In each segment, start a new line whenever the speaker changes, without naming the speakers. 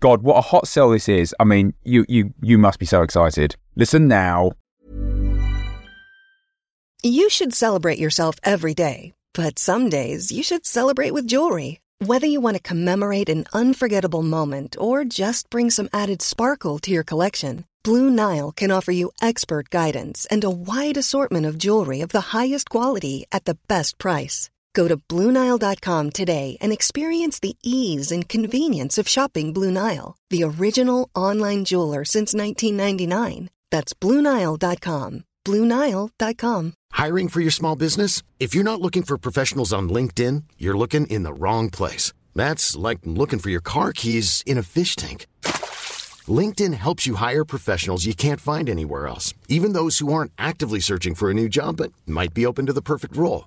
God, what a hot sell this is. I mean, you you you must be so excited. Listen now.
You should celebrate yourself every day, but some days you should celebrate with jewelry. Whether you want to commemorate an unforgettable moment or just bring some added sparkle to your collection, Blue Nile can offer you expert guidance and a wide assortment of jewelry of the highest quality at the best price. Go to BlueNile.com today and experience the ease and convenience of shopping Blue Nile, the original online jeweler since 1999. That's BlueNile.com. BlueNile.com.
Hiring for your small business? If you're not looking for professionals on LinkedIn, you're looking in the wrong place. That's like looking for your car keys in a fish tank. LinkedIn helps you hire professionals you can't find anywhere else, even those who aren't actively searching for a new job but might be open to the perfect role.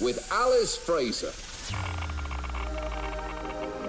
with Alice Fraser.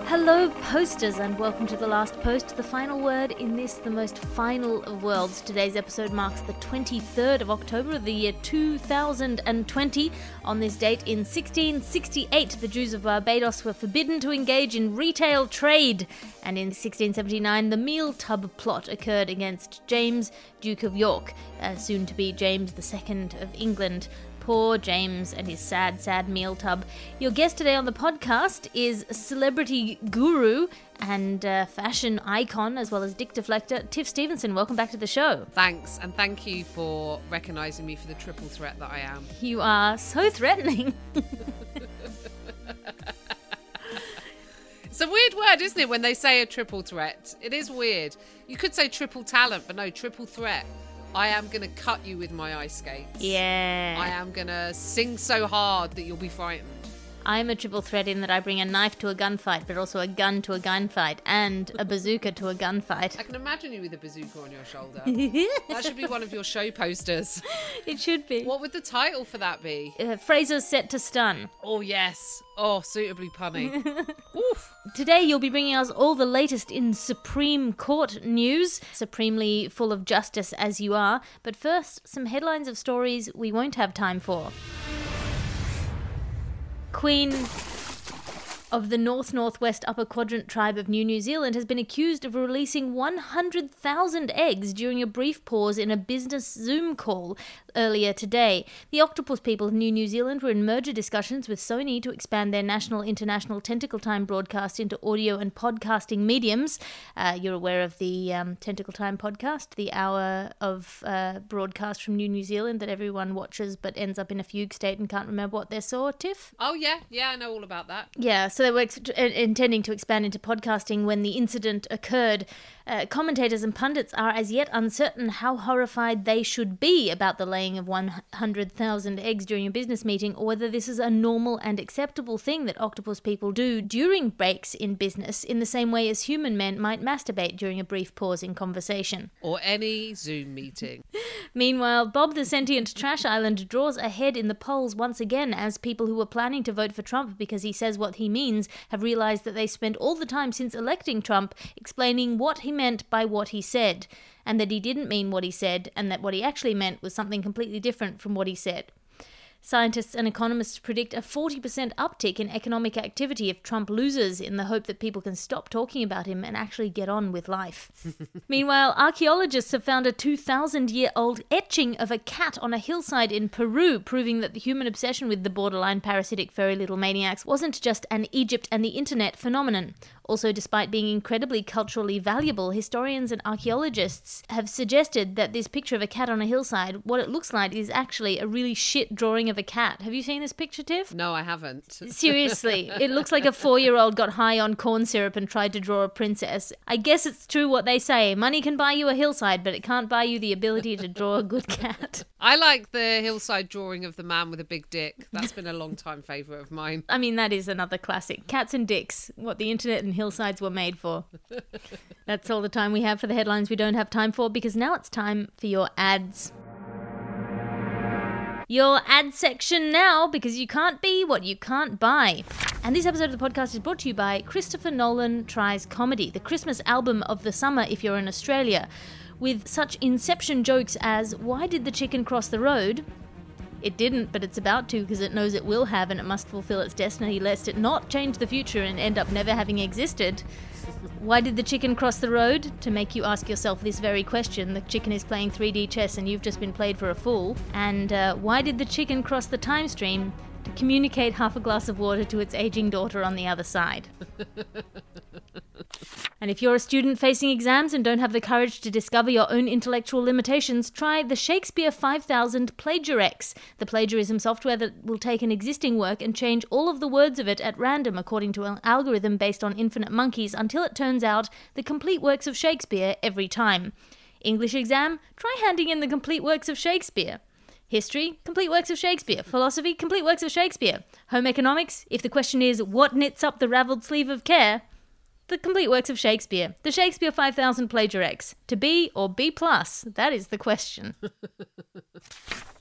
Hello, posters, and welcome to The Last Post, the final word in this, the most final of worlds. Today's episode marks the 23rd of October of the year 2020. On this date in 1668, the Jews of Barbados were forbidden to engage in retail trade, and in 1679, the meal tub plot occurred against James, Duke of York, uh, soon to be James II of England. Poor James and his sad, sad meal tub. Your guest today on the podcast is celebrity guru and uh, fashion icon, as well as dick deflector, Tiff Stevenson. Welcome back to the show.
Thanks, and thank you for recognising me for the triple threat that I am.
You are so threatening.
It's a weird word, isn't it, when they say a triple threat? It is weird. You could say triple talent, but no, triple threat. I am going to cut you with my ice skates.
yeah.
I am going to sing so hard that you'll be frightened.
I'm a triple threat in that I bring a knife to a gunfight, but also a gun to a gunfight, and a bazooka to a gunfight.
I can imagine you with a bazooka on your shoulder. that should be one of your show posters.
It should be.
What would the title for that be?
Uh, Fraser's set to stun.
Oh, yes. Oh, suitably punny. Oof.
Today, you'll be bringing us all the latest in Supreme Court news, supremely full of justice as you are. But first, some headlines of stories we won't have time for. Queen of the North Northwest Upper Quadrant tribe of New New Zealand has been accused of releasing 100,000 eggs during a brief pause in a business Zoom call earlier today. The octopus people of New New Zealand were in merger discussions with Sony to expand their national international Tentacle Time broadcast into audio and podcasting mediums. Uh, you're aware of the um, Tentacle Time podcast, the hour of uh, broadcast from New New Zealand that everyone watches but ends up in a fugue state and can't remember what they saw, Tiff?
Oh, yeah. Yeah, I know all about that.
Yeah, so they were ex- intending to expand into podcasting when the incident occurred. Uh, commentators and pundits are as yet uncertain how horrified they should be about the laying of 100,000 eggs during a business meeting or whether this is a normal and acceptable thing that octopus people do during breaks in business in the same way as human men might masturbate during a brief pause in conversation.
Or any Zoom meeting.
Meanwhile, Bob the Sentient Trash Island draws ahead in the polls once again as people who were planning to vote for Trump because he says what he means have realized that they spent all the time since electing Trump explaining what he meant by what he said, and that he didn't mean what he said, and that what he actually meant was something completely different from what he said. Scientists and economists predict a 40% uptick in economic activity if Trump loses in the hope that people can stop talking about him and actually get on with life. Meanwhile, archaeologists have found a 2,000 year old etching of a cat on a hillside in Peru, proving that the human obsession with the borderline parasitic furry little maniacs wasn't just an Egypt and the internet phenomenon. Also, despite being incredibly culturally valuable, historians and archaeologists have suggested that this picture of a cat on a hillside, what it looks like is actually a really shit drawing of a cat. Have you seen this picture, Tiff?
No, I haven't.
Seriously, it looks like a four year old got high on corn syrup and tried to draw a princess. I guess it's true what they say money can buy you a hillside, but it can't buy you the ability to draw a good cat.
I like the hillside drawing of the man with a big dick. That's been a long time favourite of mine.
I mean, that is another classic. Cats and dicks, what the internet and hillsides were made for. That's all the time we have for the headlines we don't have time for because now it's time for your ads. Your ad section now because you can't be what you can't buy. And this episode of the podcast is brought to you by Christopher Nolan Tries Comedy, the Christmas album of the summer if you're in Australia, with such inception jokes as Why did the chicken cross the road? It didn't, but it's about to because it knows it will have and it must fulfill its destiny lest it not change the future and end up never having existed. Why did the chicken cross the road? To make you ask yourself this very question. The chicken is playing 3D chess and you've just been played for a fool. And uh, why did the chicken cross the time stream? To communicate half a glass of water to its aging daughter on the other side. And if you're a student facing exams and don't have the courage to discover your own intellectual limitations, try the Shakespeare 5000 Plagiarex, the plagiarism software that will take an existing work and change all of the words of it at random according to an algorithm based on infinite monkeys until it turns out the complete works of Shakespeare every time. English exam, try handing in the complete works of Shakespeare. History, complete works of Shakespeare. Philosophy, complete works of Shakespeare. Home economics, if the question is what knits up the ravelled sleeve of care, the complete works of Shakespeare. The Shakespeare 5000 Plagiarex. To B or B plus? That is the question.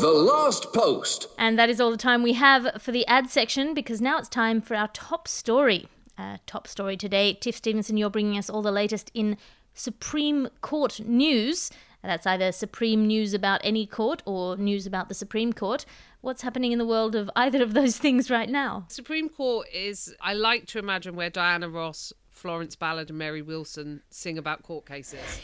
The last post.
And that is all the time we have for the ad section because now it's time for our top story. Uh, top story today. Tiff Stevenson, you're bringing us all the latest in Supreme Court news. That's either supreme news about any court or news about the Supreme Court. What's happening in the world of either of those things right now?
Supreme Court is, I like to imagine, where Diana Ross, Florence Ballard, and Mary Wilson sing about court cases.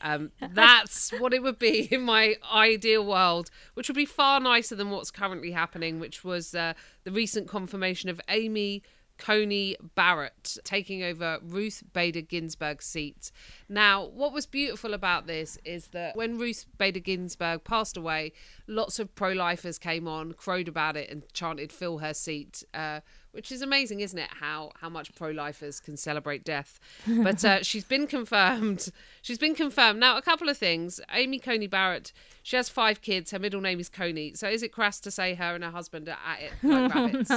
Um, that's what it would be in my ideal world, which would be far nicer than what's currently happening, which was uh, the recent confirmation of Amy Coney Barrett taking over Ruth Bader Ginsburg's seat. Now, what was beautiful about this is that when Ruth Bader Ginsburg passed away, lots of pro lifers came on, crowed about it, and chanted, fill her seat. Uh, which is amazing, isn't it? How how much pro lifers can celebrate death. But uh, she's been confirmed. She's been confirmed. Now, a couple of things. Amy Coney Barrett. She has five kids. Her middle name is Coney. So is it crass to say her and her husband are at it like rabbits?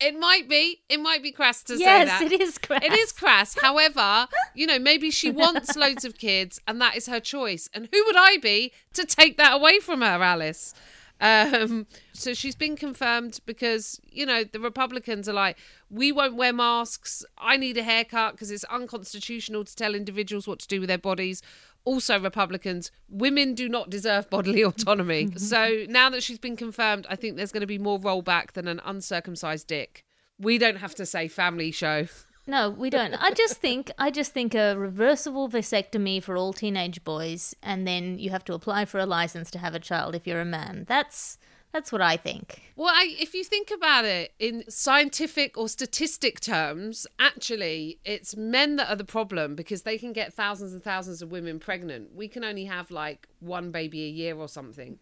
It might be. It might be crass to
yes,
say that.
Yes, it is crass.
It is crass. However, you know, maybe she wants loads of kids and that is her choice. And who would I be to take that away from her, Alice? Um, so she's been confirmed because, you know, the Republicans are like, we won't wear masks. I need a haircut because it's unconstitutional to tell individuals what to do with their bodies. Also, Republicans, women do not deserve bodily autonomy. so now that she's been confirmed, I think there's going to be more rollback than an uncircumcised dick. We don't have to say family show.
No, we don't. I just think I just think a reversible vasectomy for all teenage boys, and then you have to apply for a license to have a child if you're a man. That's that's what I think.
Well, I, if you think about it in scientific or statistic terms, actually, it's men that are the problem because they can get thousands and thousands of women pregnant. We can only have like one baby a year or something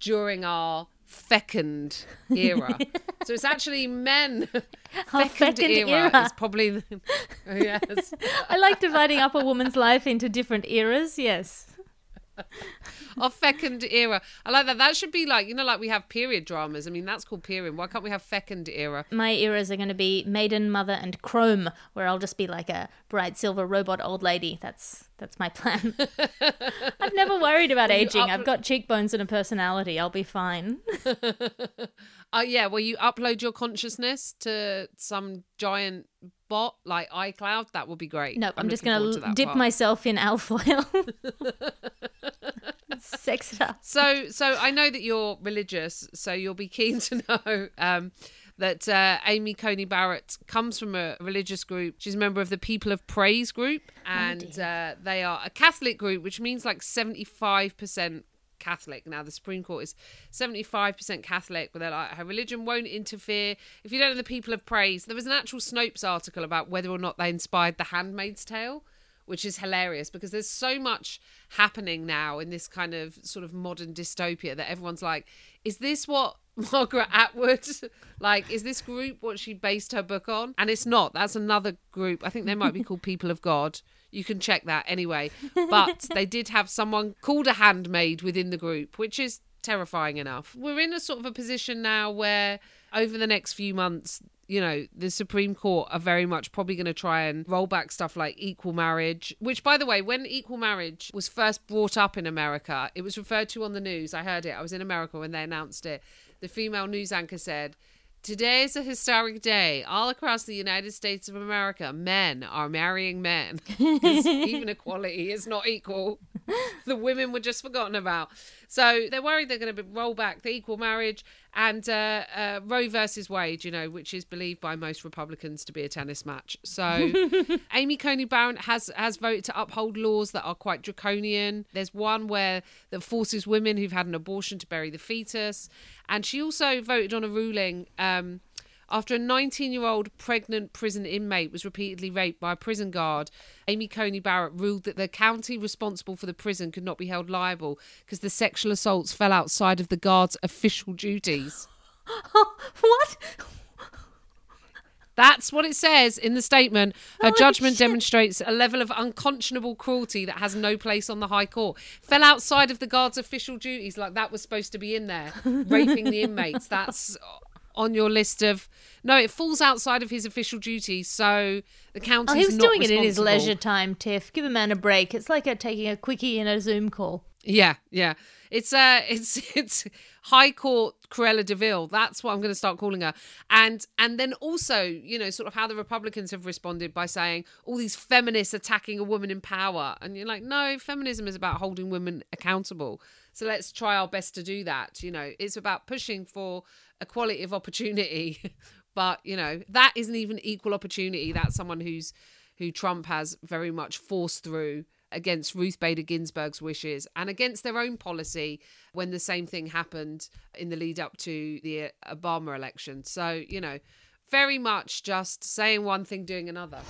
during our fecund era. so it's actually men. Fecund,
fecund
era,
era.
is probably the, yes.
I like dividing up a woman's life into different eras. Yes.
Our fecund era. I like that. That should be like you know, like we have period dramas. I mean, that's called period. Why can't we have fecund era?
My eras are going to be maiden, mother, and chrome, where I'll just be like a bright silver robot old lady. That's that's my plan. I've never worried about aging.
up-
I've got cheekbones and a personality. I'll be fine.
Uh, yeah, well, you upload your consciousness to some giant bot like iCloud. That would be great.
Nope, I'm, just going
forward
to dip
part.
myself in alfoil. Sex it up.
So, so I know that you're religious, so you'll be keen to know um, that uh, Amy Coney Barrett comes from a religious group. She's a member of the People of Praise group, and uh, they are a Catholic group, which means like 75% Catholic. Now, the Supreme Court is 75% Catholic, but they're like, her religion won't interfere. If you don't know the People of Praise, there was an actual Snopes article about whether or not they inspired The Handmaid's Tale which is hilarious because there's so much happening now in this kind of sort of modern dystopia that everyone's like, is this what Margaret Atwood like? Is this group what she based her book on? And it's not. That's another group. I think they might be called People of God. You can check that anyway. But they did have someone called a handmaid within the group, which is terrifying enough. We're in a sort of a position now where over the next few months you know, the Supreme Court are very much probably going to try and roll back stuff like equal marriage, which, by the way, when equal marriage was first brought up in America, it was referred to on the news. I heard it. I was in America when they announced it. The female news anchor said, Today is a historic day. All across the United States of America, men are marrying men. even equality is not equal. The women were just forgotten about. So they're worried they're going to be roll back the equal marriage and uh, uh, Roe versus Wade, you know, which is believed by most Republicans to be a tennis match. So Amy Coney Barrett has has voted to uphold laws that are quite draconian. There's one where that forces women who've had an abortion to bury the fetus, and she also voted on a ruling. Um, after a 19 year old pregnant prison inmate was repeatedly raped by a prison guard, Amy Coney Barrett ruled that the county responsible for the prison could not be held liable because the sexual assaults fell outside of the guard's official duties.
what?
That's what it says in the statement. Her judgment demonstrates a level of unconscionable cruelty that has no place on the High Court. Fell outside of the guard's official duties, like that was supposed to be in there. Raping the inmates. That's on your list of. No, it falls outside of his official duties, so the county's
Oh, he was doing it in his leisure time, Tiff. Give a man a break. It's like a, taking a quickie in a Zoom call.
Yeah, yeah. It's uh it's it's High Court Cruella de Vil. That's what I'm going to start calling her. And and then also, you know, sort of how the Republicans have responded by saying all these feminists attacking a woman in power. And you're like, no, feminism is about holding women accountable. So let's try our best to do that. You know, it's about pushing for equality of opportunity. but, you know, that isn't even equal opportunity. That's someone who's who Trump has very much forced through against Ruth Bader Ginsburg's wishes and against their own policy when the same thing happened in the lead up to the Obama election. So, you know, very much just saying one thing, doing another.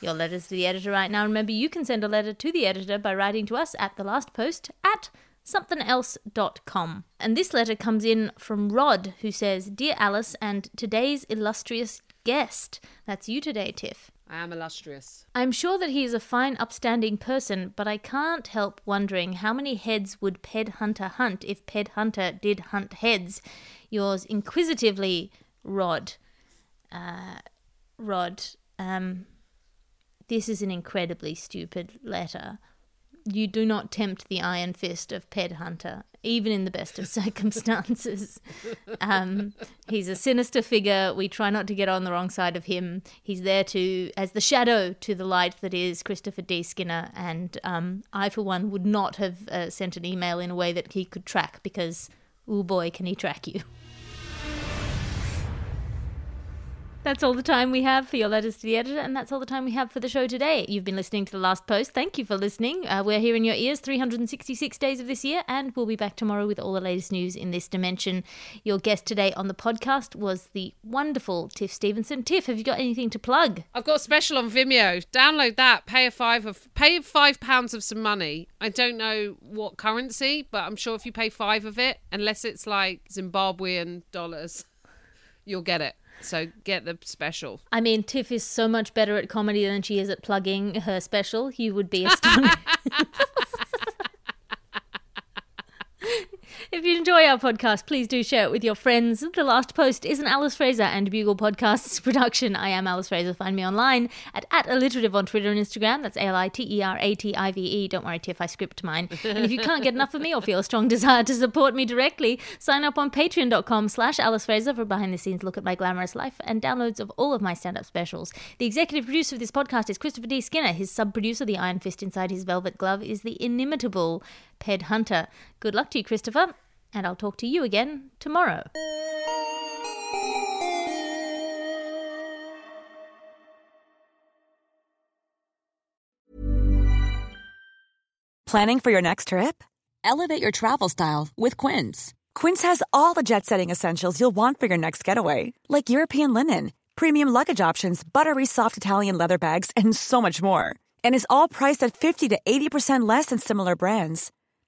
Your letters to the editor right now. Remember, you can send a letter to the editor by writing to us at the last post at somethingelse.com. And this letter comes in from Rod, who says Dear Alice and today's illustrious guest. That's you today, Tiff.
I am illustrious.
I'm sure that he is a fine, upstanding person, but I can't help wondering how many heads would Ped Hunter hunt if Ped Hunter did hunt heads. Yours inquisitively, Rod. Uh, Rod, um, this is an incredibly stupid letter. You do not tempt the iron fist of Ped Hunter, even in the best of circumstances. um, he's a sinister figure. We try not to get on the wrong side of him. He's there to as the shadow to the light that is Christopher D. Skinner. And um, I, for one, would not have uh, sent an email in a way that he could track because, oh boy, can he track you. That's all the time we have for your letters to the editor, and that's all the time we have for the show today. You've been listening to The Last Post. Thank you for listening. Uh, we're here in your ears 366 days of this year, and we'll be back tomorrow with all the latest news in this dimension. Your guest today on the podcast was the wonderful Tiff Stevenson. Tiff, have you got anything to plug?
I've got a special on Vimeo. Download that. Pay a five of pay five pounds of some money. I don't know what currency, but I'm sure if you pay five of it, unless it's like Zimbabwean dollars, you'll get it. So get the special.
I mean, Tiff is so much better at comedy than she is at plugging her special. You would be astonished. If you enjoy our podcast, please do share it with your friends. The Last Post is an Alice Fraser and Bugle Podcasts production. I am Alice Fraser. Find me online at, at alliterative on Twitter and Instagram. That's A L I T E R A T I V E. Don't worry, Tiff, I script mine. And if you can't get enough of me or feel a strong desire to support me directly, sign up on patreon.com slash Alice Fraser for behind the scenes look at my glamorous life and downloads of all of my stand up specials. The executive producer of this podcast is Christopher D. Skinner. His sub producer, the iron fist inside his velvet glove, is the inimitable Ped Hunter. Good luck to you, Christopher and I'll talk to you again tomorrow.
Planning for your next trip? Elevate your travel style with Quince. Quince has all the jet setting essentials you'll want for your next getaway, like European linen, premium luggage options, buttery soft Italian leather bags, and so much more. And is all priced at 50 to 80% less than similar brands.